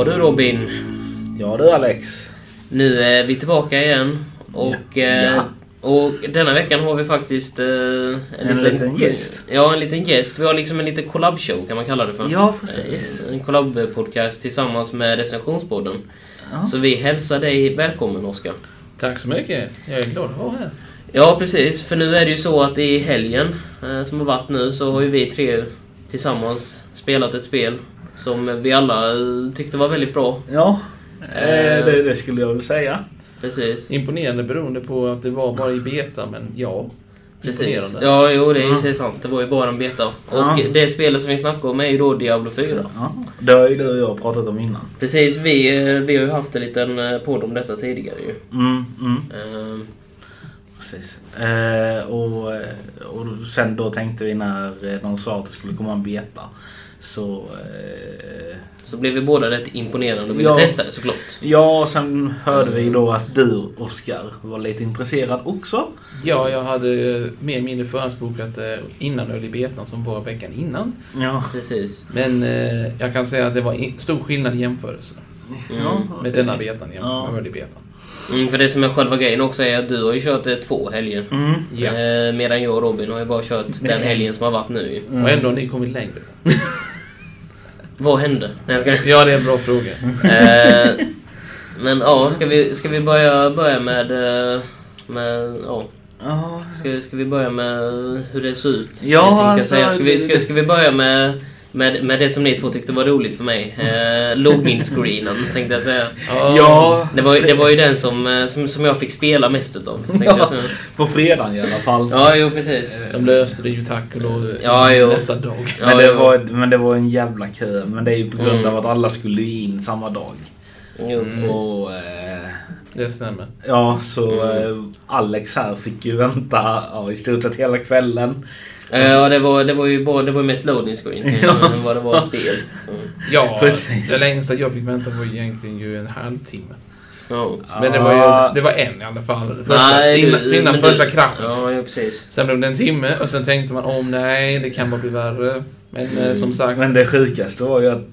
Ja du Robin. Ja du Alex. Nu är vi tillbaka igen. Och, Ja. eh, och denna veckan har vi faktiskt eh, en, En liten gäst. Ja, en liten gäst. Vi har liksom en liten collab-show kan man kalla det för. Ja precis. Eh, En collab-podcast tillsammans med Recensionspodden. Ja. Så vi hälsar dig välkommen Oskar. Tack så mycket. Jag är glad att vara här. Ja precis, för nu är det ju så att i helgen eh, som har varit nu så har ju vi tre tillsammans spelat ett spel som vi alla eh, tyckte var väldigt bra. Ja, eh, det, det skulle jag väl säga. Precis. Imponerande beroende på att det var bara i beta, men ja. Precis. Ja, jo, det är ju Ja. så sant. Det var ju bara en beta. Och Ja. det spelet som vi snackar om är ju då Diablo 4. Ja, det har ju du och jag pratat om innan. Precis, vi, eh, vi har ju haft en liten eh, podd om detta tidigare ju. Mm, mm, Ehm, precis. Eh, och, eh, och sen då tänkte vi när eh, de sa att det skulle komma en beta. Så... Eh, Så blev vi båda rätt imponerade och ville Ja. testa det såklart. ja, sen hörde vi då att du Oskar var lite intresserad också. Ja, jag hade mer eller mindre förhandsbokat eh, innan Early Betan som var veckan innan. Ja. Precis. Men eh, jag kan säga att det var i- stor skillnad i jämförelse ja med denna betan jämfört Ja. med Early Betan. Mm, för det som är själva grejen också är att du har ju kört eh, två helger. Mm. Eh, medan jag och Robin har ju bara kört den helgen som har varit nu. Mm. Och ändå har ni kommit längre. Vad hände? Nej, jag ska... Ja, det är en bra fråga. Eh, men ja, ska vi, ska vi börja, börja med... eh, med ja. Ska, ska vi börja med hur det ser ut? Ja, Jag alltså, säga. Ska, vi, ska, ska vi börja med, med, med det som ni två tyckte var roligt för mig? Eh, login-screenen, tänkte jag säga. ja Det var, ju- det var ju den som, eh, som, som jag fick spela mest utav. Ja. jag säga. på fredagen i alla fall. Ja, jo precis. De löste det ju tack och lov Ja, jo. nästa dag. Ja, Men det, jo. var, men det var en jävla kö. Men det är ju på grund Mm. av att alla skulle in samma dag. Jo, Mm. Och, eh, Det stämmer. ja, så Mm. eh, Alex här fick ju vänta ja, i stort sett hela kvällen. Eh, Ja, det var, det var ju bara, det var mest loading screen Ja. än vad det var spel. Så, Ja, Precis. det längsta jag fick vänta var egentligen ju en halvtimme. ja. Men det var ju det var en i alla fall. Första, Nej, innan, du- innan första kraschen. Ja, ja, precis. Sen blev det en timme och sen tänkte man om nej, det kan bara bli värre. Men eh, Mm. som sagt, Men det sjukaste var ju att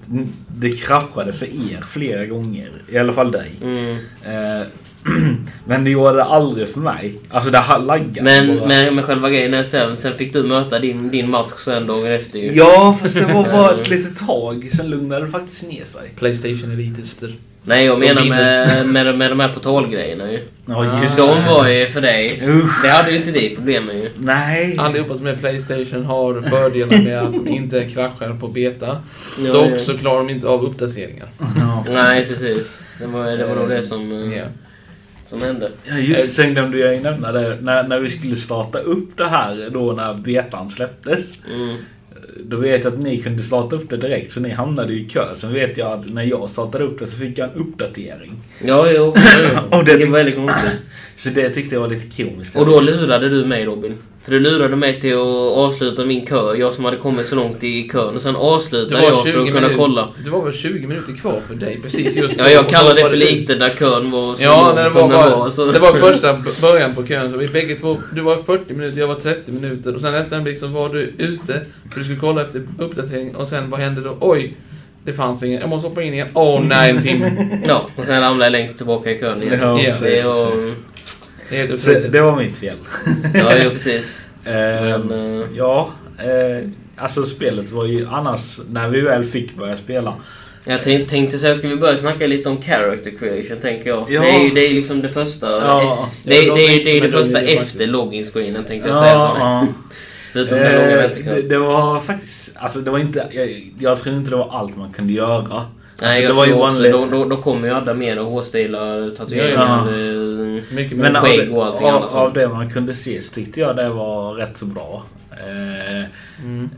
det kraschade för er flera gånger. I alla fall dig. Mm. Eh, men det gjorde det aldrig för mig. Alltså det har laggat Men, bara. men, men själva grejen är sen, sen fick du möta din, din match sen dagen efter ju. Ja, fast det var bara ett litet tag. Sen lugnade det faktiskt ner sig. Playstation Elitister. Nej, jag menar med, med, med de här portalgrejerna ju. Ja, just De det. var ju för dig. Usch. Det hade ju inte vi problem med ju. Nej. Allihopa som är Playstation har fördelar med att de inte kraschar på beta. Ja, Dock ja. så klarar de inte av uppdateringar. Ja. Nej, precis. Det var, det var nog det som, Ja. som hände. Ja just sen glömde jag ju nämna det. När, när vi skulle starta upp det här då när betan släpptes. Mm. Då vet jag att ni kunde starta upp det direkt så ni hamnade i kö. Sen vet jag att när jag startade upp det så fick jag en uppdatering. Ja, jo. Och det det var väldigt konstigt. Så det tyckte jag var lite komiskt. Och då lurade du mig Robin. För du lurade mig till att avsluta min kö. Jag som hade kommit så långt i kön. Och sen avslutade var, jag för 20 att kunna kolla. det var väl 20 minuter kvar för dig precis just då. Ja, jag då det var för lite när kön var så Ja, lång när det som var, den bara, så- det var första början på kön. Så vi bägge två, du var 40 minuter, jag var 30 minuter. Och sen nästa ögonblick så var du ute för du skulle kolla efter uppdatering. Och sen vad hände då? Oj! Det fanns ingen. Jag måste hoppa in igen. Åh nej, en timme. Ja, och sen ramlade jag längst tillbaka i kön igen. Ja, Ja, precis, det var... Det Så det var mitt fel. Ja, jo, precis. Ehm, Men, eh, Ja, eh, alltså spelet var ju annars, när vi väl fick börja spela. Jag tänk, tänkte säga, ska vi börja snacka lite om character creation, tänker jag. Ja. Det, är, det är liksom det första... Ja. det, är- Ja, det, de är- tänkte det är det första efter login-screenen, tänkte jag säga Ja, så. ja. Förutom den långa Eh, det, väntekön. det var faktiskt, alltså det var inte, jag, jag tror inte det var allt man kunde göra. Nej, alltså, jag det var tror ju då, då, då kommer ju alla mer hårstilar, tatueringar, eh, Mycket Men skägg och allting av, annat av det man kunde se så tyckte jag det var rätt så bra. Eh, Mm.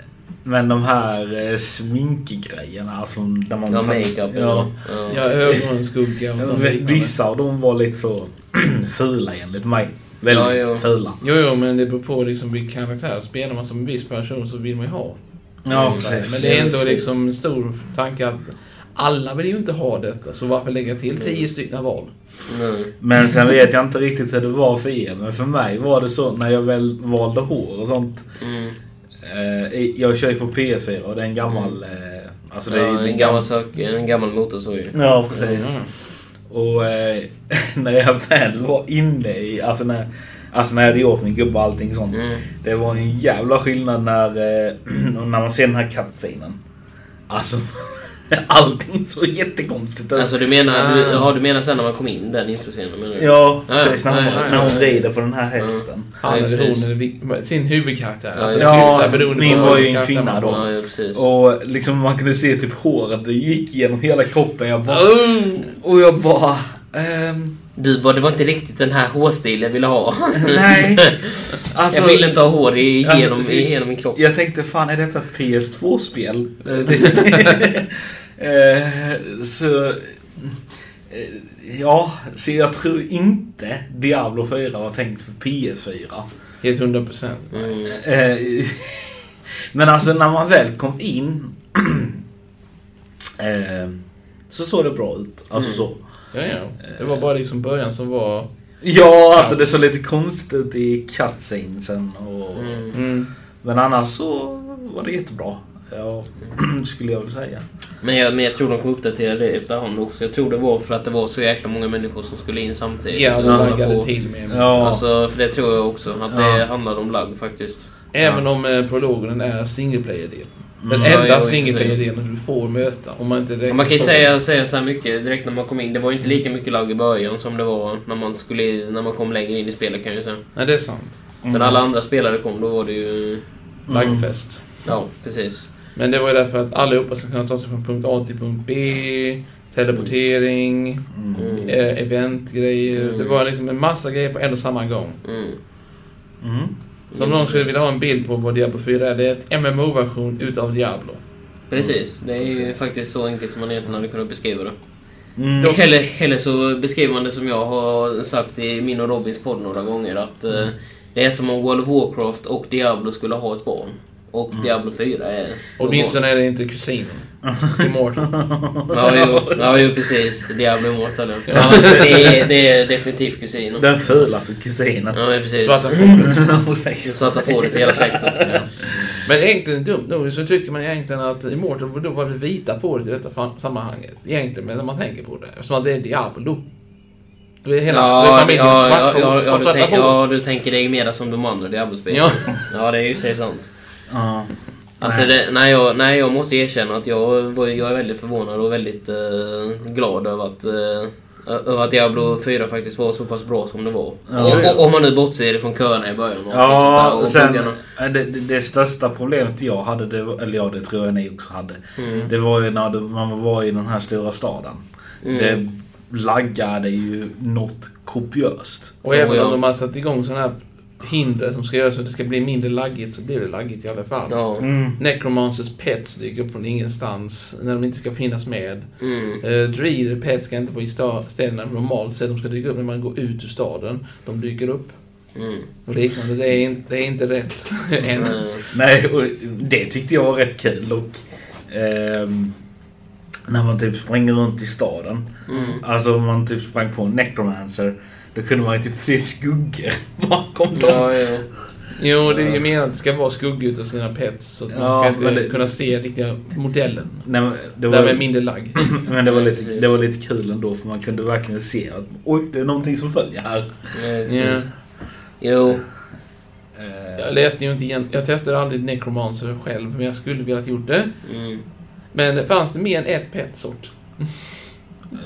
men de här eh, sminkgrejerna som man... Ja, makeup. Ja. Ja. Ja, ögonskugga och. Vissa av dem var lite så fula enligt mig. Väldigt Ja, ja. fula. Jo, jo, men det beror på liksom vilken karaktär. Spelar man som en viss person så vill man ju ha. Ja, precis. Men det är ändå liksom en stor tanke att alla vill ju inte ha detta, så varför lägga till tio stycken val? Nej. Men sen vet jag inte riktigt hur det var för er. Men för mig var det så när jag väl valde hår och sånt. Mm. Eh, jag kör ju på PS4 och det är en gammal... Eh, Alltså det är ja, en, gammal sak, en gammal motorsåg ju. Ja, precis. Mm. Och eh, när jag väl var inne i, alltså när, alltså när jag hade gjort min gubbe och allting sånt. Mm. Det var en jävla skillnad när, eh, när man ser den här cutscenen. Alltså, allting såg jättekonstigt ut. Alltså du menar, Ah. du, ja, du menar sen när man kom in den introscenen menar du? ja, Ja, precis. När hon, ja, när hon rider på den här hästen. Han Ja, sin huvudkaraktär. Alltså, ja. min på var ju en kvinna då. Och liksom man kunde se typ håret, det gick genom hela kroppen. Jag bara... Mm. Och jag bara... ehm, Du bara, det var inte riktigt den här hårstilen jag ville ha. nej. Alltså, jag vill inte ha hår i- Alltså, min kropp. Jag tänkte, fan är detta ett PS2-spel? Eh, Eh, så... eh, Ja, så jag tror inte Diablo 4 var tänkt för PS4. Helt hundra procent. Mm. Men alltså när man väl kom in så såg det bra ut. Alltså så. Ja, ja. Det var bara liksom början som var... Ja, alltså det såg lite konstigt i cutscenesen och... Mm. Men annars så var det jättebra. Ja, skulle jag väl säga. Men, jag, men jag tror de kommer uppdatera det efterhand också. Jag tror det var för att det var så jäkla många människor som skulle in samtidigt. Ja, de laggade till med. Ja. Alltså, för det tror jag också. Att det Ja. handlar om lagg faktiskt. Även om eh, prologen är single player-del. Den Mm. Ja, enda player-delen du får möta. Om man inte Och man kan ju säga, säga så här mycket direkt när man kom in. Det var ju inte lika mycket lag i början som det var när man, skulle, när man kom längre in i spelet kan jag ju säga. Nej, det är sant. Mm. Så när alla andra spelare kom då var det ju... Laggfest. Ja, precis. Men det var ju därför att allihopa ska kunna ta sig från punkt A till punkt B. Teleportering, Mm. eh, eventgrejer. Mm. Det var liksom en massa grejer på en och samma gång. Mm. Mm. Så om någon skulle vilja ha en bild på vad Diablo 4 är, det är ett MMO-version utav Diablo. Precis. Det är ju faktiskt så enkelt som man egentligen hade kunnat beskriva det. Mm. Eller, eller så beskriver man det som jag har sagt i min och Robins podd några gånger att eh, det är som om World of Warcraft och Diablo skulle ha ett barn. Och Diablo 4 är... Åtminstone är det inte kusinen. Immortal. Ja, jo, ja, jo precis. Diablo Immortal. Ja, det, är, det är definitivt kusinen. Den fula för kusinen. Ja, precis. Svarta fåret. Svarta fåret i hela sektorn. Ja. Men egentligen dumt nog så tycker man egentligen att Immortal då var det vita fåret i detta sammanhanget. Egentligen, men när man tänker på det. Eftersom att det är Diablo. Då är hela Ja, familjen ja, svart ja, ja, du tänk, ja, du tänker dig mer som de andra Diablo-spelen. Ja. ja, det är ju sig sant. Ja. Alltså, det, nej, jag, nej, jag måste erkänna att jag, var, jag är väldigt förvånad och väldigt eh, glad över att, eh, över att Diablo 4 faktiskt var så pass bra som det var. Ja. Om man nu bortser från köerna i början och Ja, sen, och eh, det, det, största problemet jag hade, det, var- eller ja det tror jag ni också hade. Mm. Det var ju när du- man var i den här stora staden. Mm. Det laggade ju något kopiöst. Och även om de har satt igång sådana här hinder som ska göra så att det ska bli mindre laggigt så blir det laggigt i alla fall. Ja. Mm. Necromancers pets dyker upp från ingenstans när de inte ska finnas med. Mm. Uh, Druider pets ska inte vara i städerna normalt sett. De ska dyka upp när man går ut ur staden. De dyker upp. Mm. Och liknande. Det är inte, det är inte rätt än. Eh, Nej, och det tyckte jag var rätt kul. Och, ehm, när man typ springer runt i staden. Mm. Alltså om man typ sprang på en necromancer. Då kunde man ju typ se skuggor bakom dem. Ja, ja. Jo, det är ju meningen att det ska vara skuggigt hos sina pets. Så att man Ja, ska inte det- kunna se riktiga modellen. Nej, men det Därmed var, mindre lagg. men det var, Ja, lite, det var lite kul ändå för man kunde verkligen se att oj, det är någonting som följer här. Ja. precis. Jo. Eh, Jag läste ju inte igen. Jag testade aldrig Necromancer själv, men jag skulle velat gjort det. Mm. Men fanns det mer än ett petsort?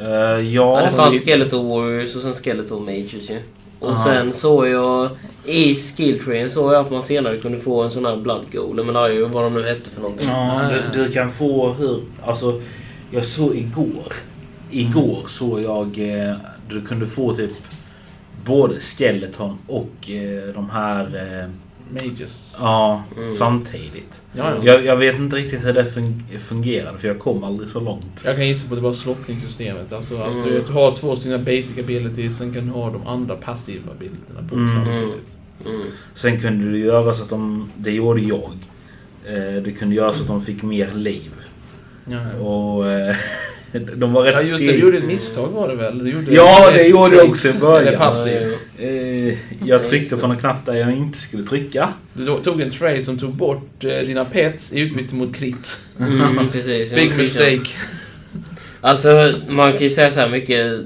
Eh, Ja, ja, det fanns Skeletal Warriors och sen Skeletal Mages ju. Och Aha. sen såg jag i Skilltrain såg jag att man senare kunde få en sån här Blood Golem eller ju vad de nu hette för någonting. ja du, du kan få hur... Alltså, jag såg igår. Igår såg jag... Eh, du kunde få typ både skeleton och eh, de här... Mages. ja, Mm. samtidigt. Ja, ja. Jag, jag vet inte riktigt hur det fun- fungerade för jag kom aldrig så långt. Jag kan gissa på att det var slockningssystemet. Alltså att Mm. du, du har två stycken basic abilities, sen kan du ha de andra passiva abilitierna på Mm. samtidigt. Mm. Sen kunde du göra så att de... Det gjorde jag. Eh, du kunde göra så att de fick mer liv. Ja, ja. Och... Eh, de var rätt ja, just det. Du gjorde ett misstag var det väl? Du gjorde Ja, det gjorde jag också i början. Eller passiv. Ja, Eh, Jag tryckte på någon knapp där jag inte skulle trycka. Du tog en trade som tog bort eh, dina pets i utbyte mot krit. Mm, precis. Big mistake. Alltså, man kan ju säga så här mycket...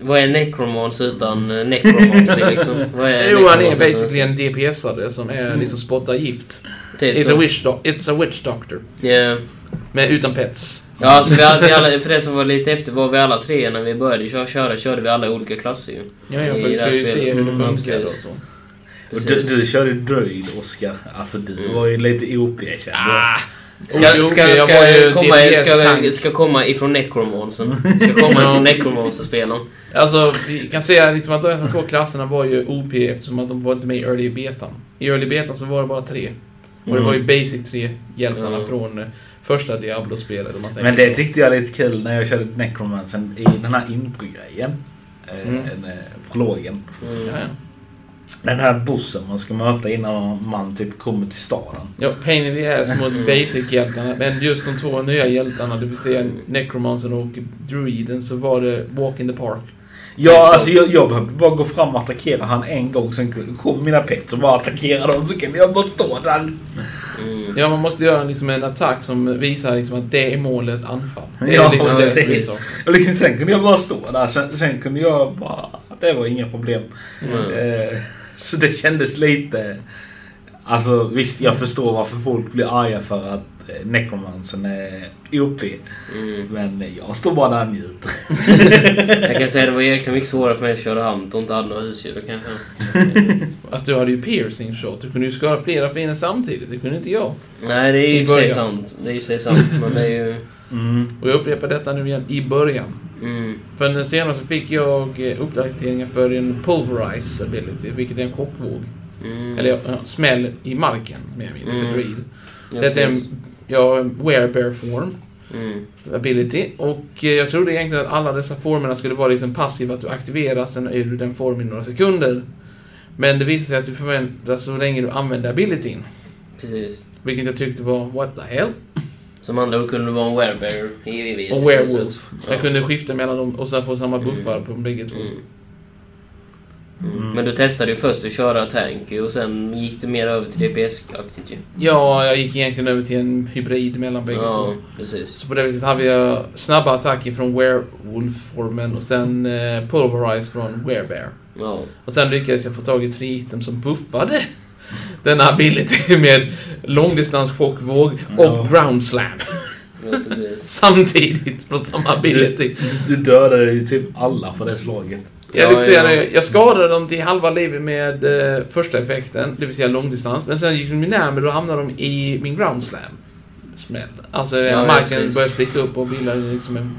Vad är Necromance utan eh, Necromancy liksom? Vad är Jo, han är basically en DPS-are som är liksom spottar gift. Typ It's så. a, witch it's a witch doctor. Ja. Men utan pets. Ja, alltså vi alla, vi alla, för det som var lite efter var vi alla tre när vi började köra, köra körde vi alla olika klasser ju. Ja, ja, för vi ska ju se hur det Mm, funkar och så. Och du, du körde Druid, Oskar. Alltså du Mm. var ju lite OP kände. Ah! Ska, Jo, ska, jag ska, komma, ska, ska komma ifrån Necromancen. Ska komma ifrån Necromancer-spelen. Alltså, vi kan säga liksom att dessa två klasserna var ju OP eftersom att de var inte med i early betan. I early betan så var det bara tre. Och det Mm. var ju basic tre hjältarna Ja. från första Diablo-spelet Men det tyckte jag var lite kul när jag körde Necromancen i den här intro-grejen. Eh, Mm. en, eh, prologen. Mm. Ja, ja. Den här bossen man ska möta innan man typ kommer till staden. Ja, pain in the ass mot Mm. basic-hjältarna. Men just de två nya hjältarna, det vill säga Necromancer och Druiden, så var det Walk in the Park. Ja, alltså jag, jag behövde bara gå fram och attackera han en gång. Sen kom mina pets och bara attackera dem. Så kunde jag bara stå där. Ja, man måste göra liksom en attack som visar liksom att det är målet anfall. Det är Ja, liksom det precis. som är så. Och liksom, sen kunde jag bara stå där. Sen, sen kunde jag bara... Det var inga problem. Mm. Eh, så det kändes lite... Alltså visst, jag förstår varför folk blir arga för att Necromancern är OP. Mm. Men jag står bara där och njuter. Jag kan säga att det var jäkligt mycket svårare för mig att köra hamn och inte hade några husdjur. kan jag säga. Alltså du hade ju piercing shot. Du kunde ju skada flera fiender samtidigt. Det kunde inte jag. Nej, det är ju I sig sant. Det är ju sig sant. Men det är ju... Mm. Och jag upprepar detta nu igen i början. Mm. För senare så fick jag eh, uppdateringen för en pulverize ability, vilket är en chockvåg. Mm. Eller ja, smäll i marken, mer eller mindre, för druid. Ja, Detta är en precis. ja, werebear form Mm. ability. Och eh, jag trodde egentligen att alla dessa formerna skulle vara liksom passiva, att du aktiverar, sen är du den formen i några sekunder. Men det visar sig att du förändras så länge du använder abilityn. Precis. Vilket jag tyckte var, what the hell? Som andra ord kunde det vara en werebear i evighet. Och werewolf. Jag Ja. kunde skifta mellan dem och sen få samma buffar på de bägge två. Mm. Mm. Men du testade ju först att köra tank och sen gick du mer över till DPS-aktigt ju. Ja, jag gick egentligen över till en hybrid mellan bägge två. Ja, precis. Så på det viset hade jag snabba attacker från Werewolf-formen och sen eh, Pulverize från Werebear. Ja. Och sen lyckades jag få tag i tre items som buffade denna ability med långdistanschockvåg och Ja. ground slam. ja. Samtidigt på samma ability. Du dödade ju typ alla på det slaget. Jag, Ja, ja. jag skadade dem till halva livet med eh, första effekten, det vill säga långdistans. Men sen gick de närmare och då hamnade de i min ground slam. Smäll. Alltså Ja, marken började spricka upp och bildade liksom en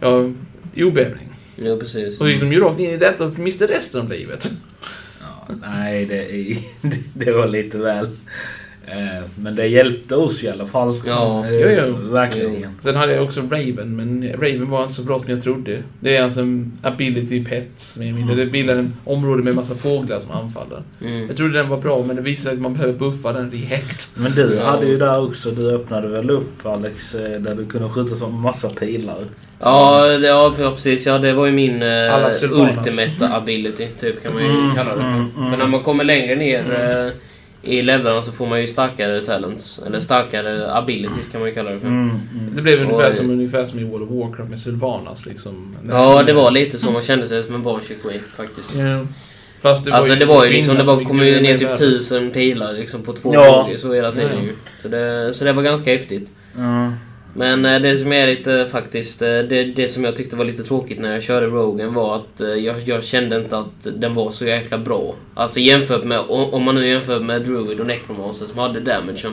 ja, jordbävning. Ja, precis. Och gick de ju rakt in i detta och miste resten av livet. Ja, nej, det, det var lite väl. Eh, Men det hjälpte oss i alla fall. Ja. Eh, Jo, jo. Verkligen. Sen hade jag också Raven, men Raven var inte så bra som jag trodde. Det är alltså en ability pet, mer eller mindre. Mm. Det bildar en område med massa fåglar som anfaller. Mm. Jag trodde den var bra, men det visade sig att man behöver buffa den rejält. Men du Ja. hade ju där också, du öppnade väl upp Alex, eh, där du kunde skjuta som massa pilar. Ja, det, ja, precis. Ja, det var ju min eh, ultimate ability, typ kan man ju Mm, kalla det för. mm, mm. För när man kommer längre ner eh, i levelarna så får man ju starkare talents. Eller starkare abilities kan man ju kalla det för. Mm, mm. Det blev ungefär som, ungefär som i World of Warcraft med Sylvanas liksom. Ja, det var lite så. Man kände sig som en Banshee Queen faktiskt. Ja. Fast det alltså var ju det var ju liksom, det var, kom ju ner typ tusen pilar liksom på två Ja. så hela tiden ju. Så det, så det var ganska häftigt. Ja. Men eh, det som är lite faktiskt, eh, det, det som jag tyckte var lite tråkigt när jag körde Rogan var att eh, jag, jag kände inte att den var så jäkla bra. Alltså jämfört med, om man nu jämför med Druid och Necromancer som hade damagen. För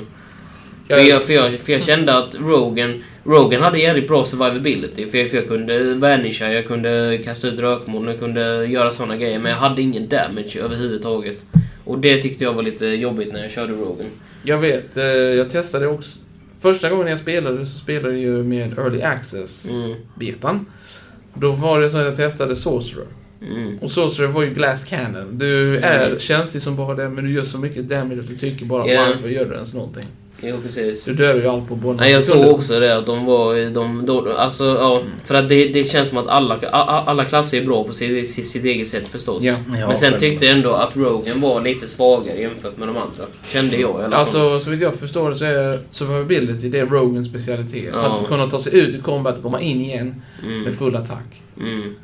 Jag, jag, för, jag, för jag kände att Rogan, Rogan hade jävligt bra survivability. För jag, för jag kunde vanisha, jag kunde kasta ut rökmoln, jag kunde göra såna grejer. Men jag hade ingen damage överhuvudtaget. Och det tyckte jag var lite jobbigt när jag körde Rogan. jag vet, jag testade också. Första gången jag spelade så spelade jag ju med Early Mm. Access-betan. Då var det så att jag testade Sorcerer. Mm. Och Sorcerer var ju Glass Cannon. Du är känslig som bara det, men du gör så mycket damage att du tycker bara Ja. varför gör du ens någonting? Jo, precis. Du dör ju allt på bara Nej, jag såg också det att de var... De, då, alltså, ja, för att det, det känns som att alla, a- alla klasser är bra på sitt, sitt, sitt eget sätt förstås. Ja. Ja, Men sen tyckte jag ändå att Rogan var lite svagare jämfört med de andra. Kände jag i alla fall. Alltså, så vitt jag förstår det så är survivability det är Rogans specialitet. Ja. Att kunna ta sig ut i combat och komma in igen mm, med full attack. mm,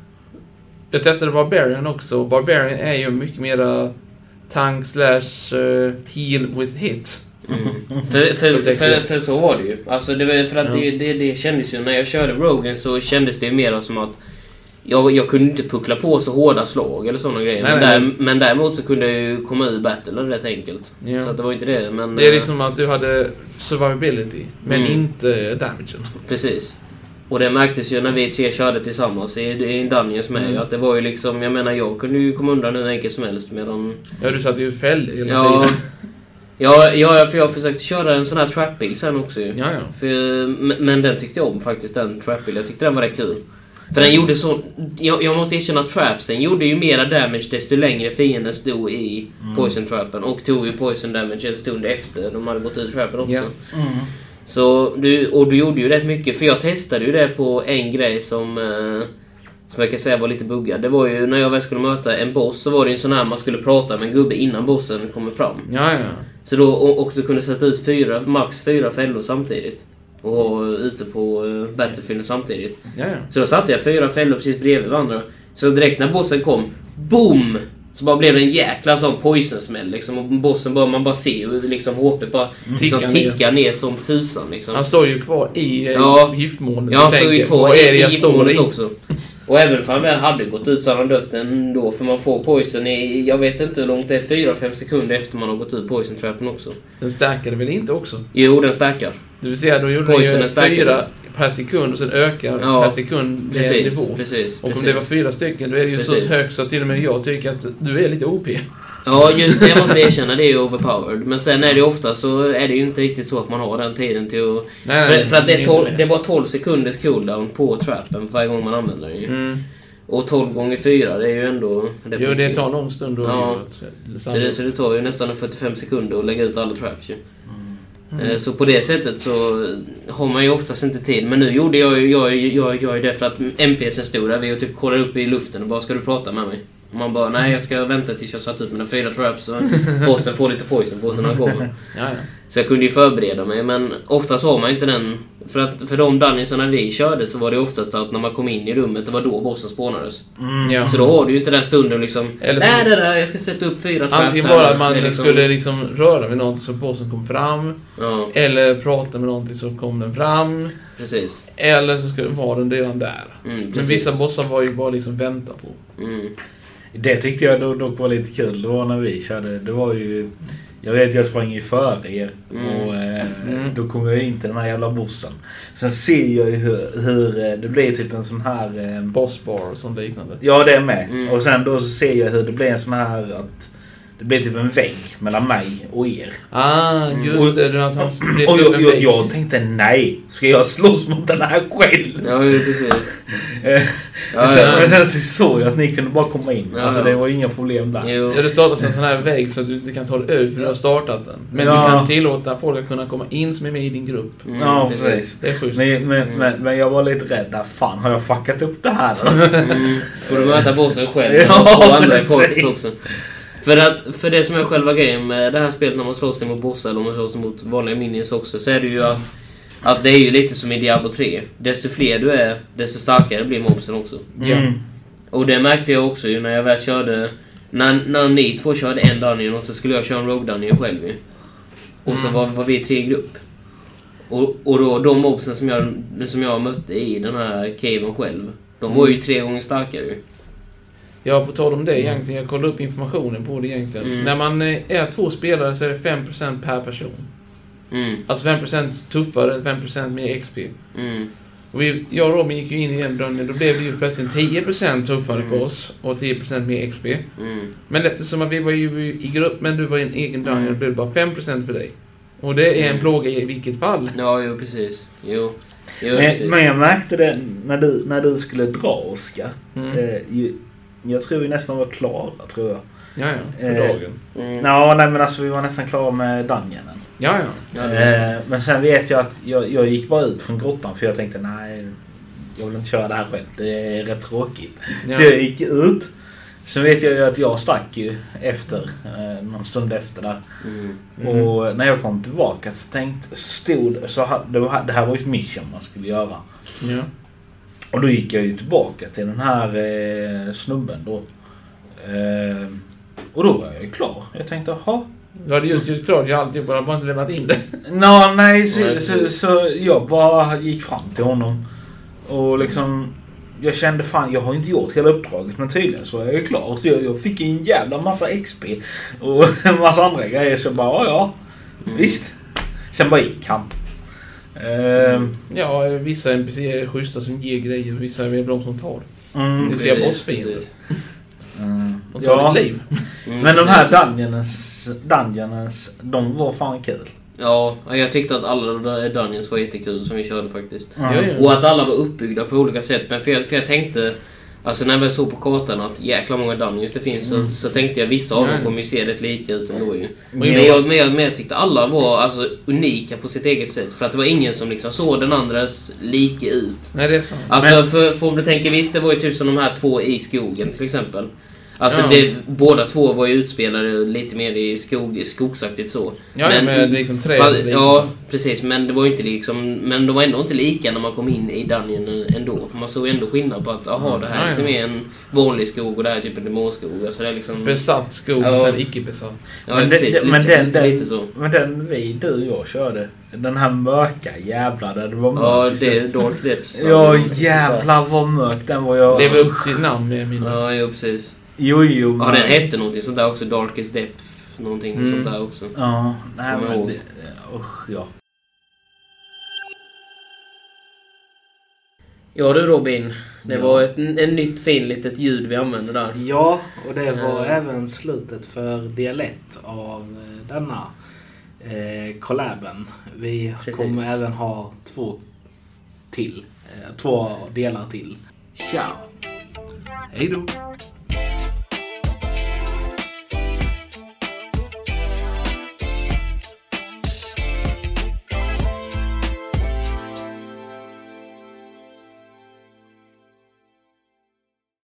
Jag testade Barbarian också. Barbarian är ju mycket mera tank slash eh, heal with hit. Mm. För, för, för, för så var det ju. Alltså det var för att det, det, det kändes ju... När jag körde Rogan så kändes det mer som att jag, jag kunde inte puckla på så hårda slag eller sådana grejer. Nej, men, nej, där, men däremot så kunde jag ju komma ur battle rätt enkelt. Ja. Så att det var inte det, men... Det är eh, liksom att du hade survivability, men Mm. inte damagen. Precis. Och det märktes ju när vi tre körde tillsammans i, i Dungeons med Mm. att det var ju liksom, jag menar jag kunde ju komma undan hur enkelt som helst medan... Ja, du satte ju fällor hela Ja, tiden. Ja, ja, för jag försökte köra en sån här trap-bil sen också ju. Ja, ja. För, men, den tyckte jag om faktiskt, den trap-bil. Jag tyckte den var rätt kul. För den gjorde så... Jag, jag måste erkänna att trapsen gjorde ju mera damage desto längre fienden stod i poison trappen. Och tog ju poison damage en stund efter de hade gått ur trappen också. Ja. Mm. Så du, och du gjorde ju rätt mycket, för jag testade ju det på en grej som... Eh, som jag kan säga var lite buggad. Det var ju när jag väl skulle möta en boss så var det ju en sån här man skulle prata med en gubbe innan bossen kommer fram. Ja, ja. Så då, och, och du kunde sätta ut fyra, max fyra fällor samtidigt. Och vara ute på uh, Battlefield samtidigt. Ja, ja. Så då satte jag fyra fällor precis bredvid varandra. Så direkt när bossen kom, BOOM! Så bara blev det en jäkla sån poison-smäll liksom. Och bossen bara, man bara ser hur liksom HP bara liksom, Tickar ner. som tusan liksom. Han står ju kvar i eh, Ja. giftmolnet Ja, han stod ju kvar i, i står i? också. Och även om han hade gått ut så hade han dött ändå. För man får poison i, jag vet inte hur långt det är, 4-5 sekunder efter man har gått ut poison trappen också. Den stärkade väl inte också? Jo, den stärkar. Det vill säga, då gjorde Poison ju fyra per sekund och sen ökar Ja, per sekund Precis, nivå. precis. Och om precis. det var fyra stycken, då är det ju Precis. så högt så till och med jag tycker att du är lite OP. Ja, just det jag måste jag erkänna. Det är overpowered. Men sen är det ju ofta så är det ju inte riktigt så att man har den tiden till att... Nej, För, för att det, är inte 12, med. det var 12 sekunders cooldown på trappen varje gång man använder den ju. Mm. Och 12 gånger 4, det är ju ändå... Det Jo, det tar någon stund att Ja. Så det, så det tar ju nästan 45 sekunder att lägga ut alla traps ju. Mm. Eh, Så på det sättet så har man ju oftast inte tid. Men nu gjorde jag ju jag, jag, jag, det för att MPSen stod där vi och typ kollade upp i luften och bara “Ska du prata med mig?” Och Man bara “Nej, jag ska vänta tills jag satt ut mina fyra traps och bossen får lite poison på sig när han kommer”. Ja, ja. Så jag kunde ju förbereda mig, men oftast har man inte den... För att för de dungeonsarna vi körde så var det oftast att när man kom in i rummet, det var då bossen spånades. Mm. Ja. Så då har du ju inte den stunden liksom... Eller så- Där, där, jag ska sätta upp fyra traps Antingen här." bara att man Det liksom- skulle liksom röra vid någonting så bossen kom fram. Ja, Eller prata med någonting så kom den fram. precis. Eller så skulle, var den redan där. Mm, Men vissa bossar var ju bara liksom vänta på. Mm. Det tyckte jag dock var lite kul. Det var när vi körde. Det var ju... Jag vet jag sprang ju före er. Och eh, Mm. då kom jag in till den här jävla bossen. Sen ser jag ju hur, hur eh, det blir typ en sån här... Eh, Bossbar och sånt liknande. ja det är med. Mm. Och sen då så ser jag hur det blir en sån här att... Det blir typ en vägg mellan mig och er. Ah, Mm. just Och- det. det. Alltså, han Och upp jag, jag, jag tänkte nej, ska jag slåss mot den här själv? Ja, ju precis. Eh, Ja, men, sen, ja. men sen så såg jag att ni kunde bara komma in. Ja, alltså det var inga problem där. Jo. Ja, det startas en sån här vägg så att du inte kan ta dig ut för du har startat den. Men Ja. du kan tillåta folk att kunna komma in som är med i din grupp. Mm, Ja, precis. Det är schysst. Men, men, Mm. men, men jag var lite rädd där. Fan, har jag fuckat upp det här? Mm. Får du möta bossen själv Ja, och andra precis. också. För, att, för det som är själva grejen med det här spelet när man slåss sig mot bossar eller om man slåss mot vanliga minions också så är det ju att, att det är ju lite som i Diablo 3. Desto fler du är, desto starkare blir mobsen också. Ja. Mm. Och det märkte jag också ju när jag väl körde... När, när ni två körde en dungeon och så skulle jag köra en rogue dungeon själv ju. Och så var, var vi tre i grupp. Och, och då de mobsen som jag, som jag mötte i den här caven själv. De var ju tre gånger starkare ju. Ja, på tal om det egentligen. Jag kollade upp informationen på det egentligen. Mm. När man eh, är två spelare så är det 5% per person. Mm, Alltså 5% tuffare, 5% mer XP. mm, Och vi, jag och Robin gick ju in i en dungeon, då blev det ju plötsligt 10% tuffare för oss och 10% mer XP. mm. Men eftersom att vi var ju i grupp, men du var i en egen dungeon, Mm. då blev det bara 5% för dig. Och det är en Mm. plåga i vilket fall. Ja, jo precis. Jo. jo Men, precis. men jag märkte det när du, när du skulle dra Oskar. Mm. Eh, jag tror vi nästan var klara, tror jag. Ja, ja, för eh, dagen. Mm. Ja, nej men alltså vi var nästan klara med dungeonen. Ja, ja. Ja. Eh, men sen vet jag att jag, jag gick bara ut från grottan för jag tänkte nej, jag vill inte köra det här själv. Det är rätt tråkigt. Ja. Så jag gick ut. Sen vet jag ju att jag stack ju efter, eh, någon stund efter där. Mm. Mhm. Och när jag kom tillbaka så tänkte, stod, så det, var, det här var ju ett mission man skulle göra. ja. Och då gick jag ju tillbaka till den här eh, snubben då. Eh, och då var jag ju klar. Jag tänkte, jaha. Du hade just gjort klart alltihop, bara bara inte lämnat in det. Nå, nej, så, så, så jag bara gick fram till honom. Och liksom... Jag kände fan, jag har inte gjort hela uppdraget men tydligen så är jag ju klar. Så jag, jag fick en jävla massa XP. Och en massa andra grejer. Så bara, ja ja. Mm. Visst. Sen bara gick han. Ehm, Ja, vissa NPC är schyssta som ger grejer vissa är de som tar. mm, Det ser bossfiender. mm, Och tar ja. ditt liv. Mm, Men de här dungeons, dungeons, de var fan kul. Ja, jag tyckte att alla de där Dungeons var jättekul som vi körde faktiskt. Mm. Och att alla var uppbyggda på olika sätt. Men för jag, för jag tänkte... Alltså när jag såg på kartan att jäkla många Dungeons det finns så, så tänkte jag vissa av dem Nej. kommer ju se rätt lika ut ändå ju. Men jag, men, jag, men jag tyckte alla var alltså unika på sitt eget sätt. För att det var ingen som liksom såg den andras lika ut. Nej, det är sant. Alltså Men- för, för om du tänker, visst det var ju typ som de här två i skogen till exempel. Alltså Ja. det, båda två var ju utspelade lite mer i skog, skogsaktigt så. Ja, men, med liksom träd. Fa- Ja, precis. Men det var inte liksom... Men de var ändå inte lika när man kom in i Dungeon ändå. För man såg ändå skillnad på att aha, det här är Ja, lite ja. mer en vanlig skog och det här är typ en demonskog. Alltså det är liksom... Besatt skog Ja. och sen icke besatt. Ja, men, precis. den, men lite, den, den, lite så. men den vi, du och jag körde. Den här mörka jävla där det var Ja, mörkt. det är Dark Depths. Ja jävlar vad mörk den var. Jag... Lever upp till sitt namn med min... Ja, jo, precis. Jo, jo. Ja, den hette någonting sånt där också. Darkest Depth. Någonting Mm. sånt där också. Ja, nej Kommer men... det- Usch, ja. Ja du Robin. Det Ja. var ett en nytt fin litet ljud vi använde där. Ja, och det var Eh. även slutet för del 1 av eh, denna eh, collaben. Vi Precis. kommer även ha två till. Eh, två delar till. Ciao! Hej då!